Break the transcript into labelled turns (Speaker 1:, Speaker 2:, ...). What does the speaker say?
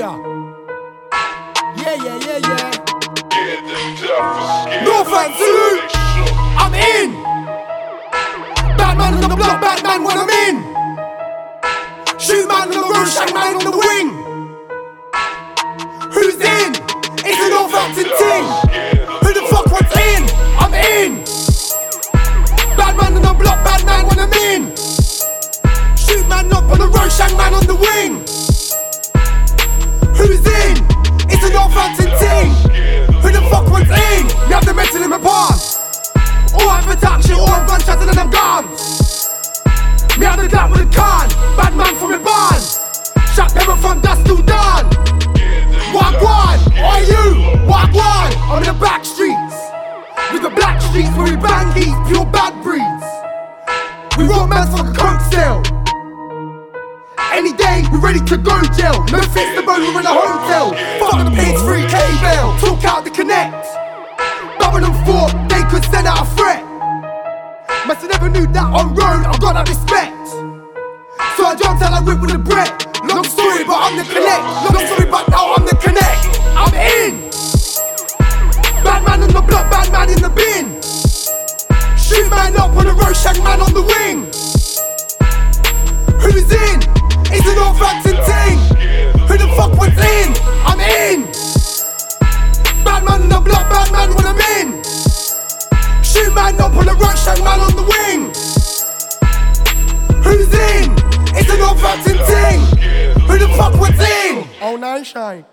Speaker 1: area. Yeah, yeah, yeah, yeah. No fancy. I'm in. Batman on the block, Batman, when I'm in. Shoot man on the roof, shag man on the wing. Who's in? It's a Northampton fancy. Who the fuck wants in? I'm in. Batman on the block, Batman, when I'm in. Shoot man up on the roof, shag man on the wing. The gap with a con. Bad man from the barn. Shot pepper from dust to dawn. One, are you? One. I'm the back streets. With the black streets where we bang these pure bad breeds. We roll man's like a coke sale. Any day, we're ready to go jail. No fix the boat, we're in a hotel. Fuck the pigs, 3k bail. Talk out the connect. Babylon 4, they could send out a threat. Must never knew that on road, I got that respect. So I jumped out, I whip with the bread. Long story, but I'm the connect. Long story, but now I'm the connect. I'm in. Bad man on the block, bad man in the bin. Shoot man up on the road, shag man on the wing. Who's in? It's an Northampton ting. Who
Speaker 2: nine shine.